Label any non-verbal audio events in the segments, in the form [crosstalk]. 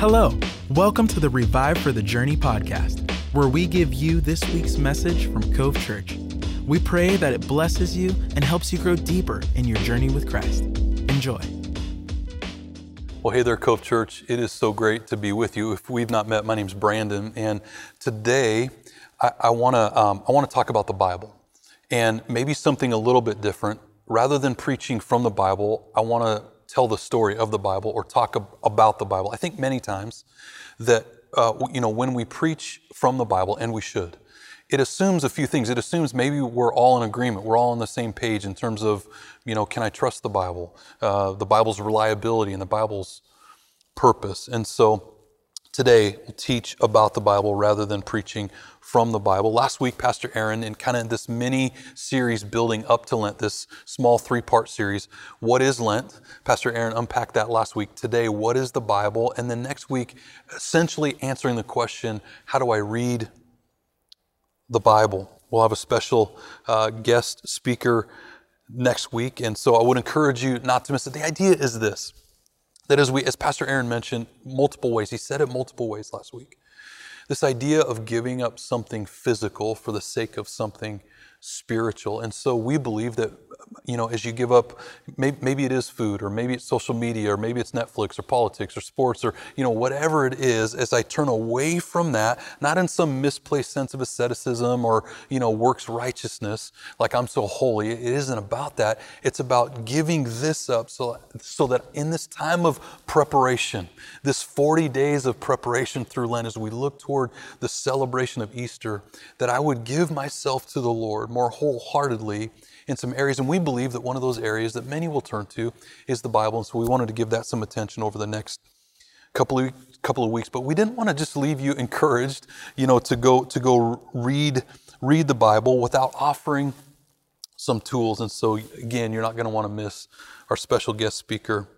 Hello, welcome to the Revive for the Journey podcast, where we give you this week's message from Cove Church. We pray that it blesses you and helps you grow deeper in your journey with Christ. Enjoy. Well, hey there, Cove Church. It is so great to be with you. If we've not met, my name's Brandon, and today I, I want to um, I want to talk about the Bible and maybe something a little bit different. Rather than preaching from the Bible, I want to tell the story of the Bible or talk ab- about the Bible. I think many times that uh, you know when we preach from the Bible, and we should, it assumes a few things. It assumes maybe we're all in agreement, we're all on the same page in terms of you know, can I trust the Bible, uh, the Bible's reliability, and the Bible's purpose. And so today we'll teach about the Bible rather than preaching from the Bible. Last week, Pastor Aaron, in kind of this mini series building up to Lent, this small three part series, What is Lent? Pastor Aaron unpacked that last week. Today, what is the Bible? And then next week, essentially answering the question, How do I read the Bible? We'll have a special uh, guest speaker next week. And so I would encourage you not to miss it. The idea is this that as we, as Pastor Aaron mentioned multiple ways, he said it multiple ways last week. This idea of giving up something physical for the sake of something spiritual. And so we believe that, you know, as you give up, maybe, maybe, it is food, or maybe it's social media, or maybe it's Netflix, or politics, or sports, or, you know, whatever it is, as I turn away from that, not in some misplaced sense of asceticism or, you know, works righteousness, like I'm so holy. It isn't about that. It's about giving this up so, so that in this time of preparation, this 40 days of preparation through Lent, as we look toward the celebration of Easter, that I would give myself to the Lord more wholeheartedly in some areas. And we believe that one of those areas that many will turn to is the Bible. And so we wanted to give that some attention over the next couple of couple of weeks. But we didn't want to just leave you encouraged, you know, to go to go read read the Bible without offering some tools. And so again, you're not going to want to miss our special guest speaker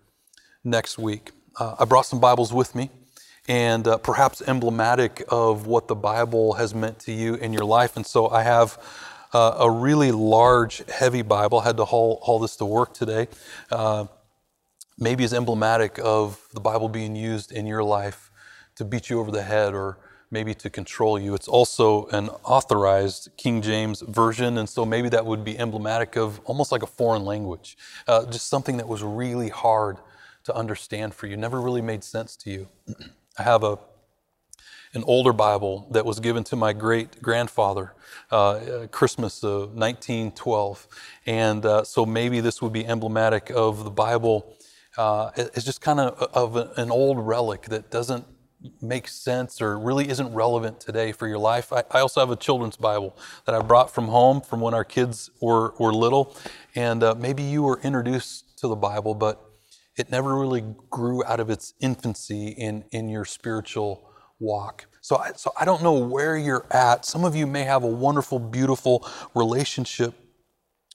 next week. Uh, I brought some Bibles with me and uh, perhaps emblematic of what the Bible has meant to you in your life. And so I have uh, a really large, heavy Bible. Had to haul, haul this to work today. Uh, maybe is emblematic of the Bible being used in your life to beat you over the head or maybe to control you. It's also an authorized King James version, and so maybe that would be emblematic of almost like a foreign language, uh, just something that was really hard to understand for you, never really made sense to you. [clears throat] I have a an older Bible that was given to my great grandfather, uh, Christmas of 1912. And uh, so maybe this would be emblematic of the Bible. Uh, it's just kind of of an old relic that doesn't make sense or really isn't relevant today for your life. I, I, also have a children's Bible that I brought from home from when our kids were, were little. And uh, maybe you were introduced to the Bible, but it never really grew out of its infancy in, in your spiritual walk. So I, so I don't know where you're at. Some of you may have a wonderful, beautiful relationship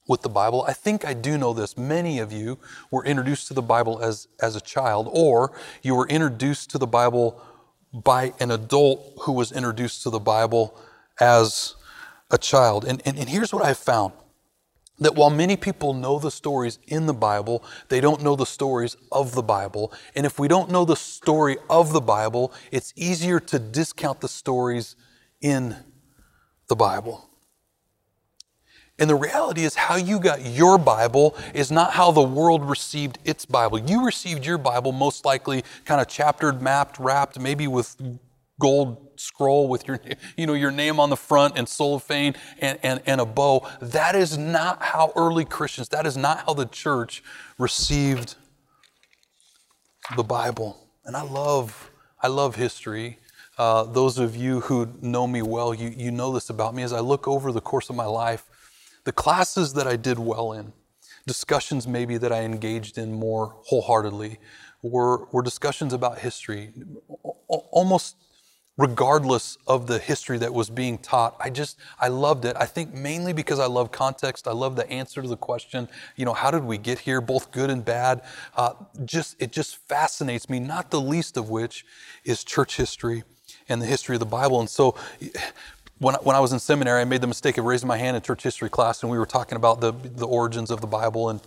with the Bible. I think I do know this. Many of you were introduced to the Bible as, as a child, or you were introduced to the Bible by an adult who was introduced to the Bible as a child. And, and, and here's what I've found that while many people know the stories in the Bible, they don't know the stories of the Bible. And if we don't know the story of the Bible, it's easier to discount the stories in the Bible. And the reality is, how you got your Bible is not how the world received its Bible. You received your Bible most likely kind of chaptered, mapped, wrapped, maybe with gold scroll with your, [laughs] you know, your name on the front and cellophane and, and, and a bow. That is not how early Christians, that is not how the church received the Bible. And I love, I love history. Uh, those of you who know me well, you, you know this about me. As I look over the course of my life, the classes that I did well in, discussions maybe that I engaged in more wholeheartedly, were, were discussions about history, almost regardless of the history that was being taught. I just, I loved it. I think mainly because I love context. I love the answer to the question, you know, how did we get here, both good and bad? Uh, just, it just fascinates me, not the least of which is church history and the history of the Bible. And so, when, when I was in seminary, I made the mistake of raising my hand in church history class, and we were talking about the, the origins of the Bible and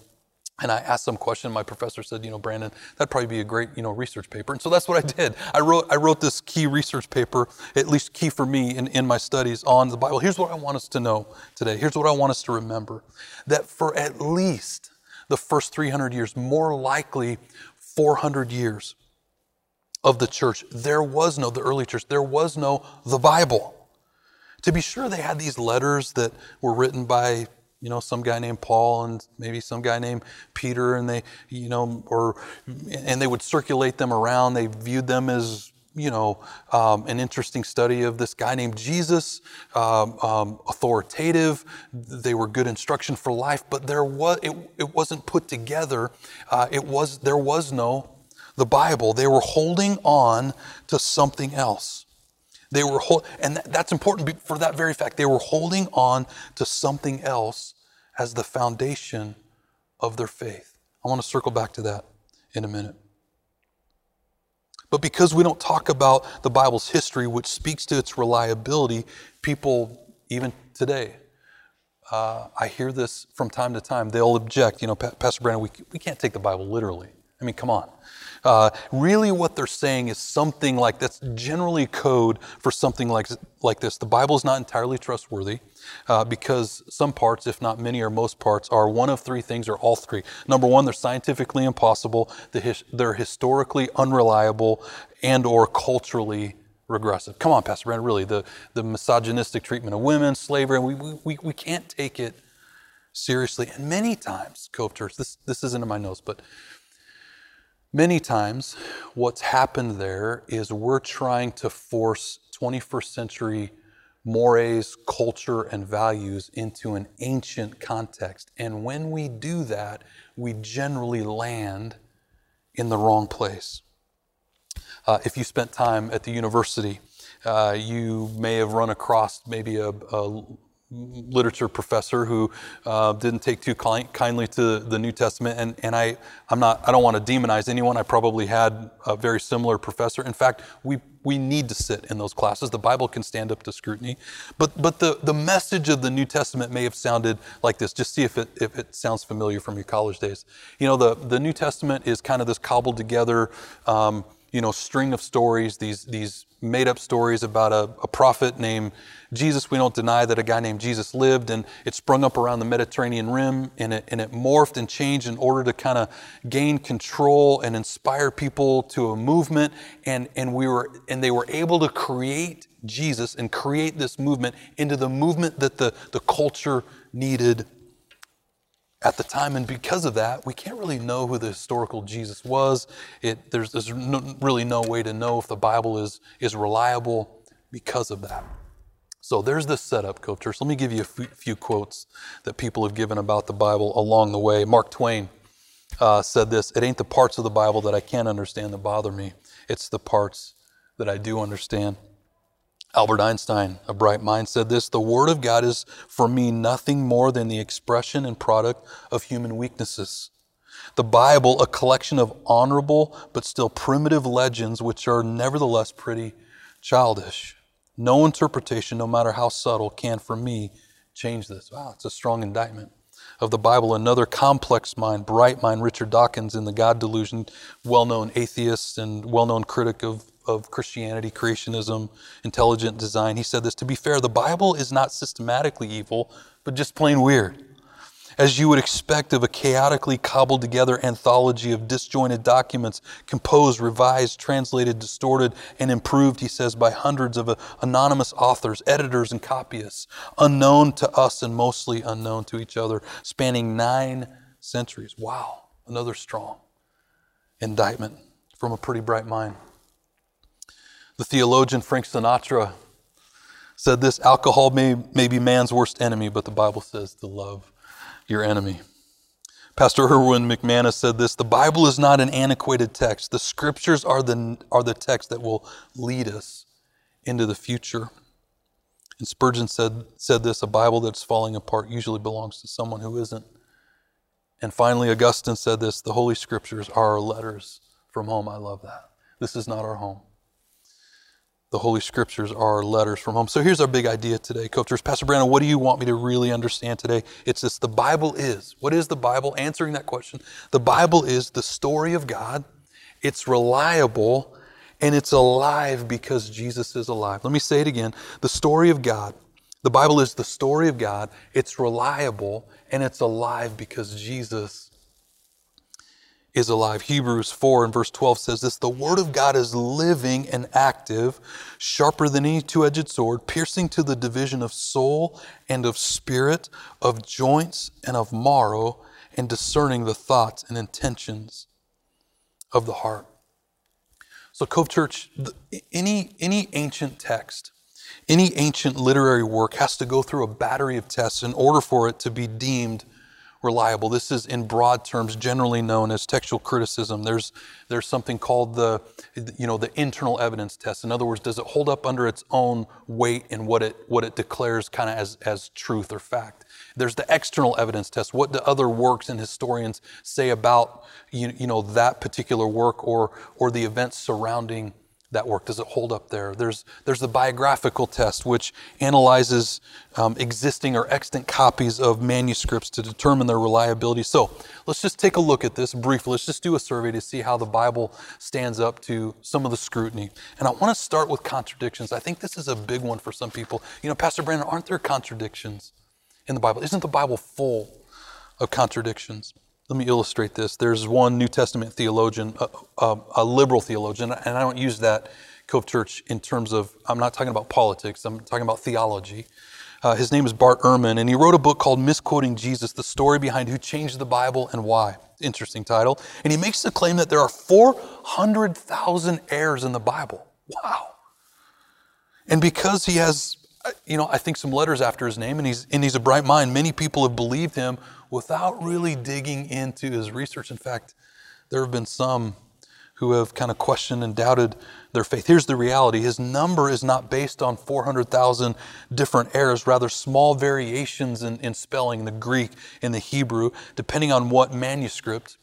and I asked some question. My professor said, you know, Brandon, that'd probably be a great, you know, research paper. And so that's what I did. I wrote, I wrote this key research paper, at least key for me in, in my studies on the Bible. Here's what I want us to know today. Here's what I want us to remember. That for at least the first 300 years, more likely 400 years of the church, there was no, the early church, there was no the Bible. To be sure, they had these letters that were written by you know, some guy named Paul and maybe some guy named Peter, and they, you know, or, and they would circulate them around. They viewed them as, you know, um, an interesting study of this guy named Jesus, um, um, authoritative. They were good instruction for life, but there was, it, it wasn't put together. Uh, it was, there was no, the Bible. They were holding on to something else. They were, hold, and that's important for that very fact. They were holding on to something else as the foundation of their faith. I want to circle back to that in a minute. But because we don't talk about the Bible's history, which speaks to its reliability, people, even today, uh, I hear this from time to time. They'll object, you know, Pastor Brandon, we, we can't take the Bible literally. I mean, come on. Uh, really, what they're saying is something like that's generally code for something like, like this. The Bible is not entirely trustworthy uh, because some parts, if not many or most parts, are one of three things or all three. Number one, they're scientifically impossible, they're historically unreliable, and or culturally regressive. Come on, Pastor Brandon, really, the, the misogynistic treatment of women, slavery, we, we, we can't take it seriously. And many times, Cove Church, this, this isn't in my notes, but Many times, what's happened there is we're trying to force 21st century mores, culture, and values into an ancient context. And when we do that, we generally land in the wrong place. Uh, if you spent time at the university, uh, you may have run across maybe a, a literature professor who uh, didn't take too kindly to the New Testament, and, and I, I'm not, I don't want to demonize anyone. I probably had a very similar professor. In fact, we, we need to sit in those classes. The Bible can stand up to scrutiny. But, but the, the message of the New Testament may have sounded like this. Just see if it, if it sounds familiar from your college days. You know, the, the New Testament is kind of this cobbled together, um, you know, string of stories, these, these made up stories about a, a, prophet named Jesus. We don't deny that a guy named Jesus lived, and it sprung up around the Mediterranean rim, and it, and it morphed and changed in order to kind of gain control and inspire people to a movement. And, and, we were, and they were able to create Jesus and create this movement into the movement that the, the culture needed at the time. And because of that, we can't really know who the historical Jesus was. It, there's, there's no, really no way to know if the Bible is, is reliable because of that. So there's this setup, Cove Church. Let me give you a few, few quotes that people have given about the Bible along the way. Mark Twain uh, said this It ain't the parts of the Bible that I can't understand that bother me, it's the parts that I do understand. Albert Einstein, a bright mind, said this The Word of God is for me nothing more than the expression and product of human weaknesses. The Bible, a collection of honorable but still primitive legends, which are nevertheless pretty childish. No interpretation, no matter how subtle, can for me change this. Wow, it's a strong indictment of the Bible. Another complex mind, bright mind, Richard Dawkins in The God Delusion, well known atheist and well known critic of of Christianity, creationism, intelligent design. He said this To be fair, the Bible is not systematically evil, but just plain weird. As you would expect of a chaotically cobbled together anthology of disjointed documents, composed, revised, translated, distorted, and improved, he says, by hundreds of uh, anonymous authors, editors, and copyists, unknown to us and mostly unknown to each other, spanning nine centuries. Wow, another strong indictment from a pretty bright mind. The theologian Frank Sinatra said this alcohol may, may be man's worst enemy, but the Bible says to love your enemy. Pastor Erwin McManus said this The Bible is not an antiquated text. The scriptures are the, are the text that will lead us into the future. And Spurgeon said, said this A Bible that's falling apart usually belongs to someone who isn't. And finally, Augustine said this The Holy Scriptures are our letters from home. I love that. This is not our home. The Holy Scriptures are letters from home. So here's our big idea today, Church. Pastor Brandon, what do you want me to really understand today? It's this the Bible is. What is the Bible? Answering that question. The Bible is the story of God, it's reliable, and it's alive because Jesus is alive. Let me say it again. The story of God. The Bible is the story of God, it's reliable, and it's alive because Jesus is alive. Hebrews 4 and verse 12 says this The word of God is living and active, sharper than any two edged sword, piercing to the division of soul and of spirit, of joints and of marrow, and discerning the thoughts and intentions of the heart. So, Cove Church, any, any ancient text, any ancient literary work has to go through a battery of tests in order for it to be deemed reliable. This is, in broad terms, generally known as textual criticism. There's, there's something called the, you know, the internal evidence test. In other words, does it hold up under its own weight in what it, what it declares kind of as, as truth or fact? There's the external evidence test. What do other works and historians say about, you, you know, that particular work or, or the events surrounding that work? Does it hold up there? There's, there's the biographical test, which analyzes um, existing or extant copies of manuscripts to determine their reliability. So let's just take a look at this briefly. Let's just do a survey to see how the Bible stands up to some of the scrutiny. And I want to start with contradictions. I think this is a big one for some people. You know, Pastor Brandon, aren't there contradictions in the Bible? Isn't the Bible full of contradictions? Let me illustrate this. There's one New Testament theologian, a, a, a, liberal theologian, and I don't use that Cove Church in terms of, I'm not talking about politics, I'm talking about theology. Uh, his name is Bart Ehrman, and he wrote a book called Misquoting Jesus The Story Behind Who Changed the Bible and Why. Interesting title. And he makes the claim that there are 400,000 errors in the Bible. Wow. And because he has, uh, you know, I think some letters after his name, and he's, and he's a bright mind, many people have believed him without really digging into his research. In fact, there have been some who have kind of questioned and doubted their faith. Here's the reality his number is not based on 400,000 different errors, rather, small variations in, in spelling, in the Greek and the Hebrew, depending on what manuscript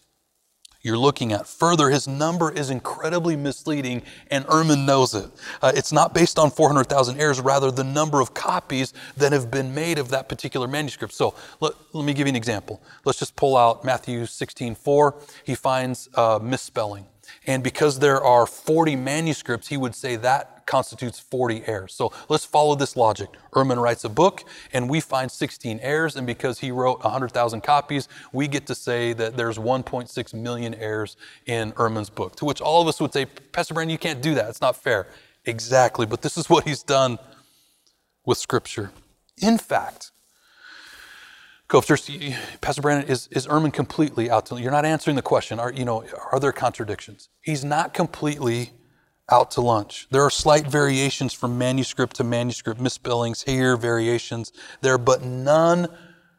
you're looking at. Further, his number is incredibly misleading, and Ehrman knows it. Uh, it's not based on 400,000 errors, rather, the number of copies that have been made of that particular manuscript. So let, let me give you an example. Let's just pull out Matthew 16 4. He finds uh, misspelling. And because there are 40 manuscripts, he would say that constitutes 40 errors. So let's follow this logic. Ehrman writes a book, and we find 16 errors, and because he wrote 100,000 copies, we get to say that there's 1.6 million errors in Ehrman's book. To which all of us would say, Pastor Brandon, you can't do that. It's not fair. Exactly, but this is what he's done with Scripture. In fact, Cove Church, Pastor Brandon, is, is Ehrman completely out to, lunch? you're not answering the question. Are, you know, are there contradictions? He's not completely out to lunch. There are slight variations from manuscript to manuscript, misspellings here, variations there, but none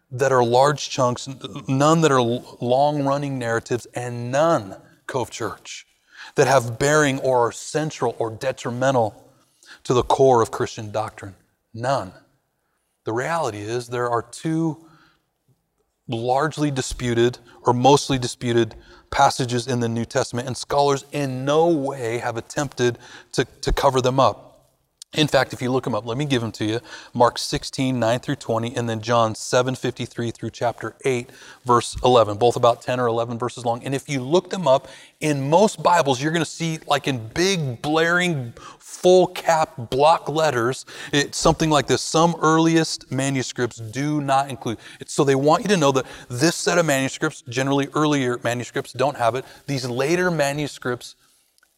that are large chunks, none that are long running narratives, and none, Cove Church, that have bearing or are central or detrimental to the core of Christian doctrine. None. The reality is there are two largely disputed or mostly disputed passages in the New Testament, and scholars in no way have attempted to, to cover them up. In fact, if you look them up, let me give them to you. Mark 16, 9 through 20, and then John 7, 53 through chapter 8, verse 11, both about 10 or 11 verses long. And if you look them up, in most Bibles, you're going to see, like in big, blaring, full cap block letters, it's something like this. Some earliest manuscripts do not include it. So they want you to know that this set of manuscripts, generally earlier manuscripts, don't have it. These later manuscripts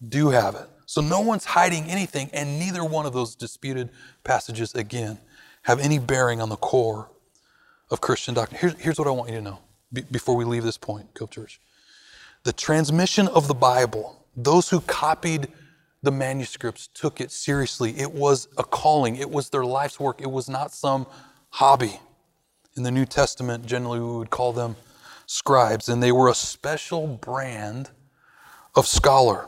do have it. So no one's hiding anything, and neither one of those disputed passages, again, have any bearing on the core of Christian doctrine. Here's, here's what I want you to know before we leave this point, Cove Church. The transmission of the Bible, those who copied the manuscripts took it seriously. It was a calling, it was their life's work, it was not some hobby. In the New Testament, generally we would call them scribes, and they were a special brand of scholar.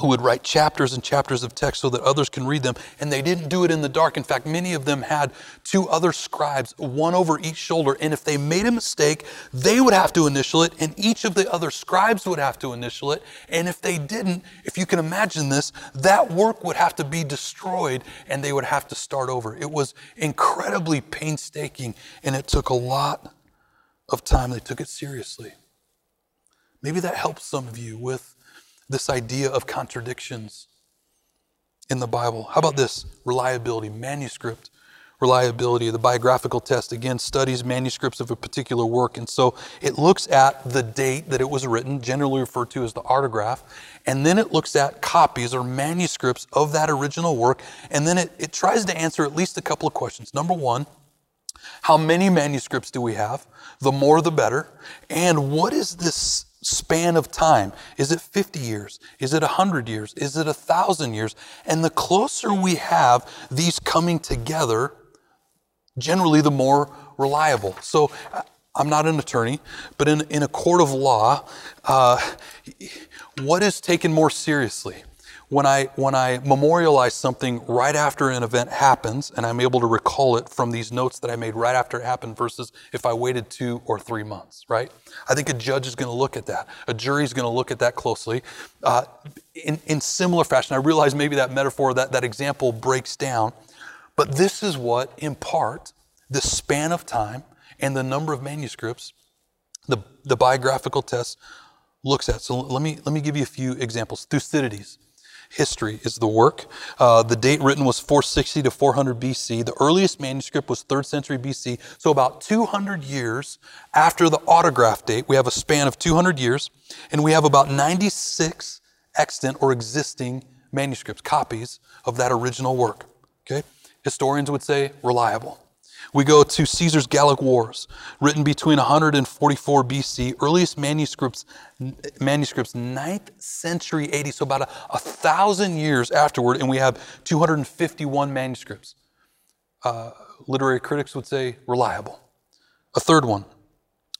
Who would write chapters and chapters of text so that others can read them. And they didn't do it in the dark. In fact, many of them had two other scribes, one over each shoulder. And if they made a mistake, they would have to initial it, and each of the other scribes would have to initial it. And if they didn't, if you can imagine this, that work would have to be destroyed and they would have to start over. It was incredibly painstaking and it took a lot of time. They took it seriously. Maybe that helps some of you with this idea of contradictions in the Bible. How about this? Reliability, manuscript reliability. The biographical test, again, studies manuscripts of a particular work. And so it looks at the date that it was written, generally referred to as the autograph. And then it looks at copies or manuscripts of that original work. And then it, it tries to answer at least a couple of questions. Number one, how many manuscripts do we have? The more, the better. And what is this span of time? Is it 50 years? Is it 100 years? Is it 1,000 years? And the closer we have these coming together, generally the more reliable. So I'm not an attorney, but in, in a court of law, uh, what is taken more seriously? When I, when I memorialize something right after an event happens and I'm able to recall it from these notes that I made right after it happened versus if I waited two or three months, right? I think a judge is going to look at that. A jury is going to look at that closely. Uh, in, in similar fashion, I realize maybe that metaphor, that, that example breaks down, but this is what, in part, the span of time and the number of manuscripts, the, the biographical test looks at. So let me, let me give you a few examples. Thucydides history is the work. Uh, the date written was 460 to 400 BC. The earliest manuscript was 3rd century BC. So about 200 years after the autograph date, we have a span of 200 years, and we have about 96 extant or existing manuscripts, copies of that original work. Okay? Historians would say reliable. We go to Caesar's Gallic Wars, written between 144 BC, earliest manuscripts, manuscripts 9th century AD, so about a, a thousand years afterward, and we have 251 manuscripts. Uh, literary critics would say reliable. A third one,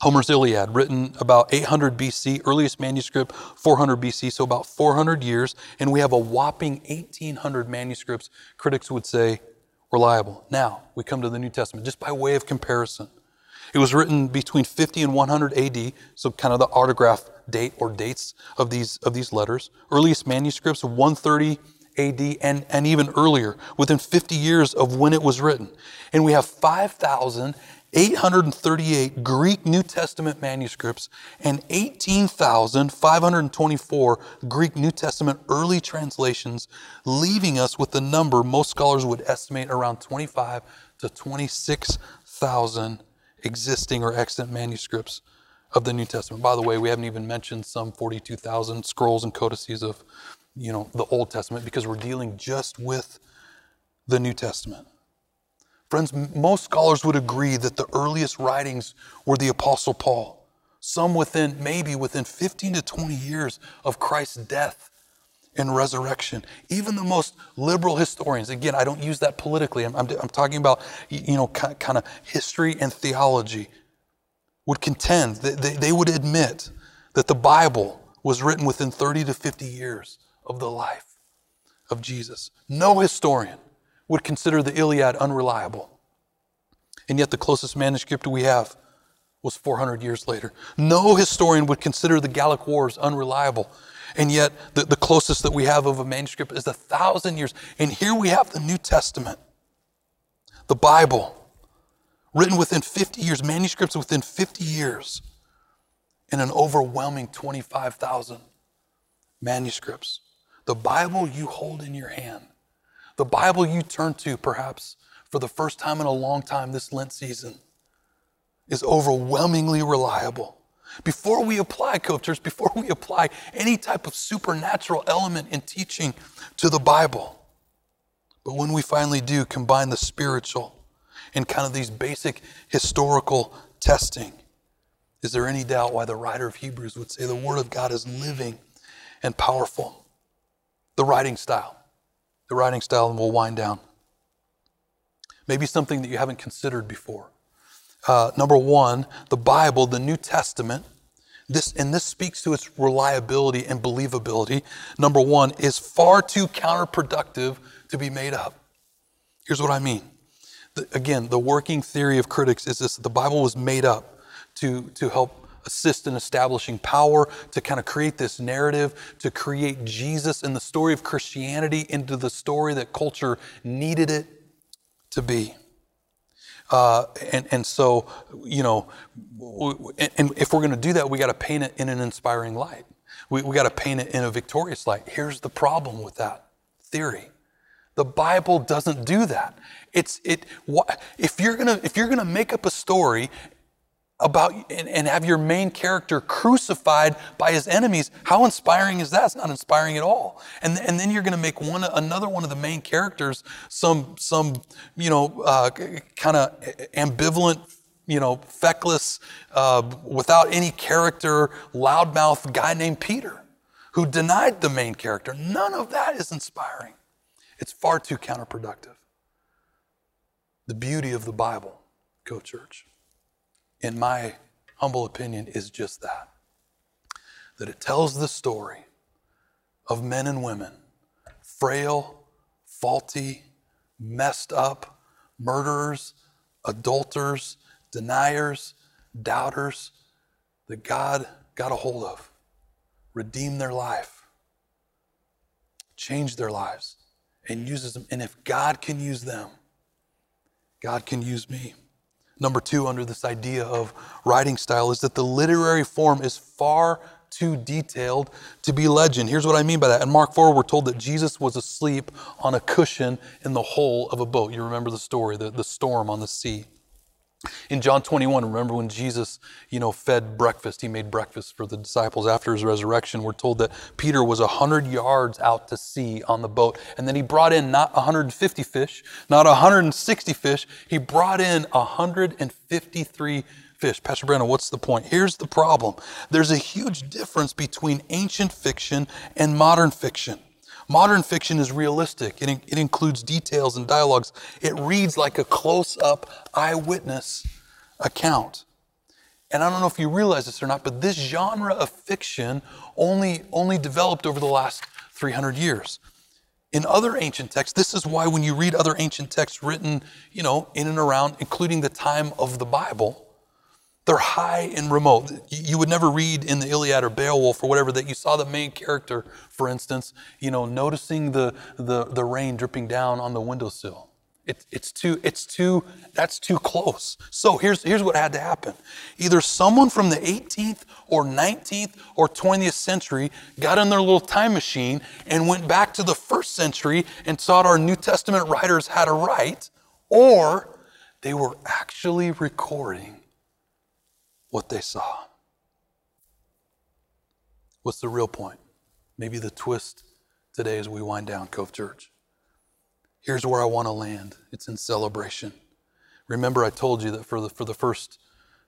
Homer's Iliad, written about 800 BC, earliest manuscript 400 BC, so about 400 years, and we have a whopping 1,800 manuscripts, critics would say reliable. Now, we come to the New Testament, just by way of comparison. It was written between 50 and 100 AD, so kind of the autograph date or dates of these, of these letters. Earliest manuscripts, 130 AD and, and even earlier, within 50 years of when it was written. And we have 5,000 838 Greek New Testament manuscripts and 18,524 Greek New Testament early translations, leaving us with the number most scholars would estimate around 25 to 26,000 existing or extant manuscripts of the New Testament. By the way, we haven't even mentioned some 42,000 scrolls and codices of, you know, the Old Testament because we're dealing just with the New Testament. Friends, most scholars would agree that the earliest writings were the Apostle Paul, some within, maybe within 15 to 20 years of Christ's death and resurrection. Even the most liberal historians, again, I don't use that politically, I'm, I'm, I'm talking about, you know, kind of history and theology, would contend, that they, they would admit that the Bible was written within 30 to 50 years of the life of Jesus. No historian would consider the Iliad unreliable. And yet, the closest manuscript we have was 400 years later. No historian would consider the Gallic Wars unreliable. And yet, the, the closest that we have of a manuscript is a thousand years. And here we have the New Testament, the Bible, written within 50 years, manuscripts within 50 years, and an overwhelming 25,000 manuscripts. The Bible you hold in your hand the Bible you turn to, perhaps for the first time in a long time this Lent season, is overwhelmingly reliable. Before we apply, Cove before we apply any type of supernatural element in teaching to the Bible, but when we finally do combine the spiritual and kind of these basic historical testing, is there any doubt why the writer of Hebrews would say the Word of God is living and powerful? The writing style the writing style, and we'll wind down. Maybe something that you haven't considered before. Uh, number one, the Bible, the New Testament, this, and this speaks to its reliability and believability, number one, is far too counterproductive to be made up. Here's what I mean. The, again, the working theory of critics is this the Bible was made up to, to help assist in establishing power, to kind of create this narrative, to create Jesus and the story of Christianity into the story that culture needed it to be. Uh, and, and so, you know, and if we're going to do that, we got to paint it in an inspiring light. We, we got to paint it in a victorious light. Here's the problem with that theory. The Bible doesn't do that. It's it. If you're gonna if you're gonna make up a story about and, and, have your main character crucified by his enemies how inspiring is that? It's not inspiring at all. And, and then you're going to make one another one of the main characters some some you know uh, kind of ambivalent you know feckless uh, without any character loudmouth guy named peter who denied the main character. None of that is inspiring. It's far too counterproductive. The beauty of the bible. Cove church in my humble opinion, is just that that it tells the story of men and women, frail, faulty, messed up, murderers, adulterers, deniers, doubters, that God got a hold of, redeemed their life, changed their lives, and uses them. And if God can use them, God can use me. Number two, under this idea of writing style, is that the literary form is far too detailed to be legend. Here's what I mean by that. In Mark 4, we're told that Jesus was asleep on a cushion in the hull of a boat. You remember the story, the, the storm on the sea. In John 21, remember when Jesus, you know, fed breakfast, he made breakfast for the disciples after his resurrection. We're told that Peter was 100 yards out to sea on the boat. And then he brought in not 150 fish, not 160 fish, he brought in 153 fish. Pastor Brandon, what's the point? Here's the problem there's a huge difference between ancient fiction and modern fiction. Modern fiction is realistic. It, it includes details and dialogues. It reads like a close up eyewitness account. And I don't know if you realize this or not, but this genre of fiction only, only developed over the last 300 years. In other ancient texts, this is why when you read other ancient texts written, you know, in and around, including the time of the Bible, they're high and remote. You would never read in the Iliad or Beowulf or whatever that you saw the main character, for instance, you know, noticing the, the, the rain dripping down on the windowsill. It, it's too, it's too, that's too close. So here's, here's what had to happen. Either someone from the 18th or 19th or 20th century got in their little time machine and went back to the first century and thought our New Testament writers had a right, or they were actually recording what they saw. What's the real point? Maybe the twist today as we wind down Cove Church. Here's where I want to land it's in celebration. Remember, I told you that for the, for the first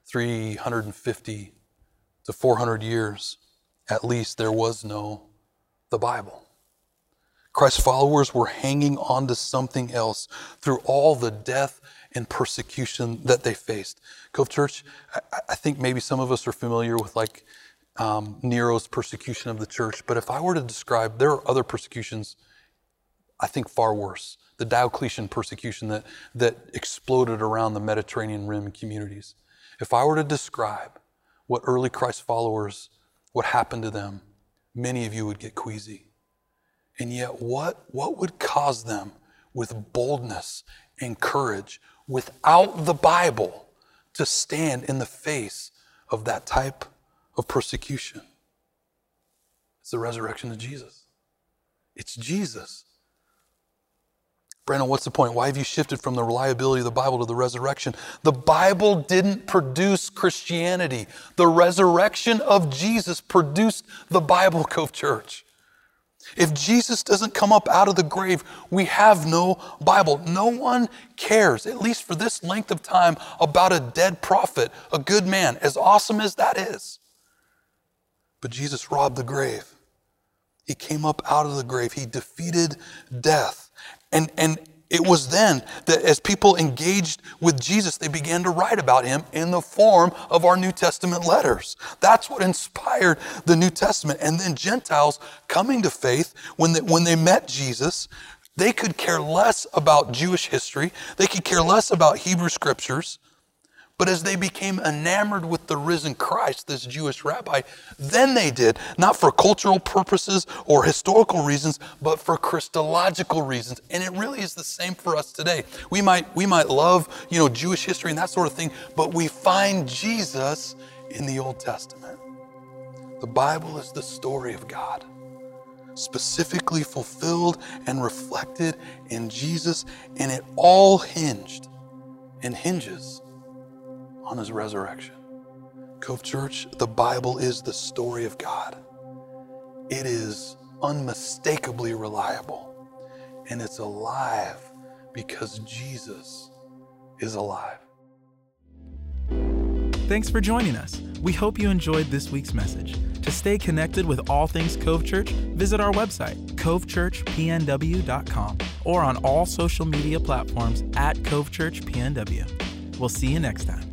350 to 400 years, at least, there was no the Bible. Christ's followers were hanging on to something else through all the death and persecution that they faced. Cove Church, I, I think maybe some of us are familiar with like um, Nero's persecution of the church, but if I were to describe, there are other persecutions, I think far worse. The Diocletian persecution that, that exploded around the Mediterranean Rim communities. If I were to describe what early Christ followers, what happened to them, many of you would get queasy. And yet, what, what would cause them with boldness and courage without the Bible to stand in the face of that type of persecution. It's the resurrection of Jesus. It's Jesus. Brandon, what's the point? Why have you shifted from the reliability of the Bible to the resurrection? The Bible didn't produce Christianity. The resurrection of Jesus produced the Bible Cove Church. If Jesus doesn't come up out of the grave, we have no Bible. No one cares, at least for this length of time, about a dead prophet, a good man, as awesome as that is. But Jesus robbed the grave. He came up out of the grave. He defeated death. And, and It was then that as people engaged with Jesus, they began to write about him in the form of our New Testament letters. That's what inspired the New Testament. And then Gentiles coming to faith, when they, when they met Jesus, they could care less about Jewish history, they could care less about Hebrew scriptures. But as they became enamored with the risen Christ, this Jewish rabbi, then they did, not for cultural purposes or historical reasons, but for Christological reasons. And it really is the same for us today. We might, we might love, you know, Jewish history and that sort of thing, but we find Jesus in the Old Testament. The Bible is the story of God, specifically fulfilled and reflected in Jesus, and it all hinged and hinges on his resurrection. Cove Church, the Bible is the story of God. It is unmistakably reliable, and it's alive because Jesus is alive. Thanks for joining us. We hope you enjoyed this week's message. To stay connected with all things Cove Church, visit our website, covechurchpnw.com, or on all social media platforms at Cove Church PNW. We'll see you next time.